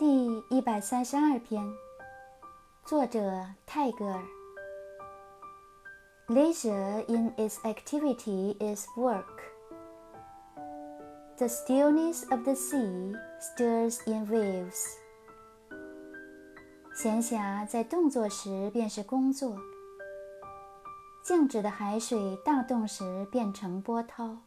第一百三十二篇，作者泰戈尔。Leisure in its activity is work. The stillness of the sea stirs in waves. 闲暇在动作时便是工作，静止的海水大动时变成波涛。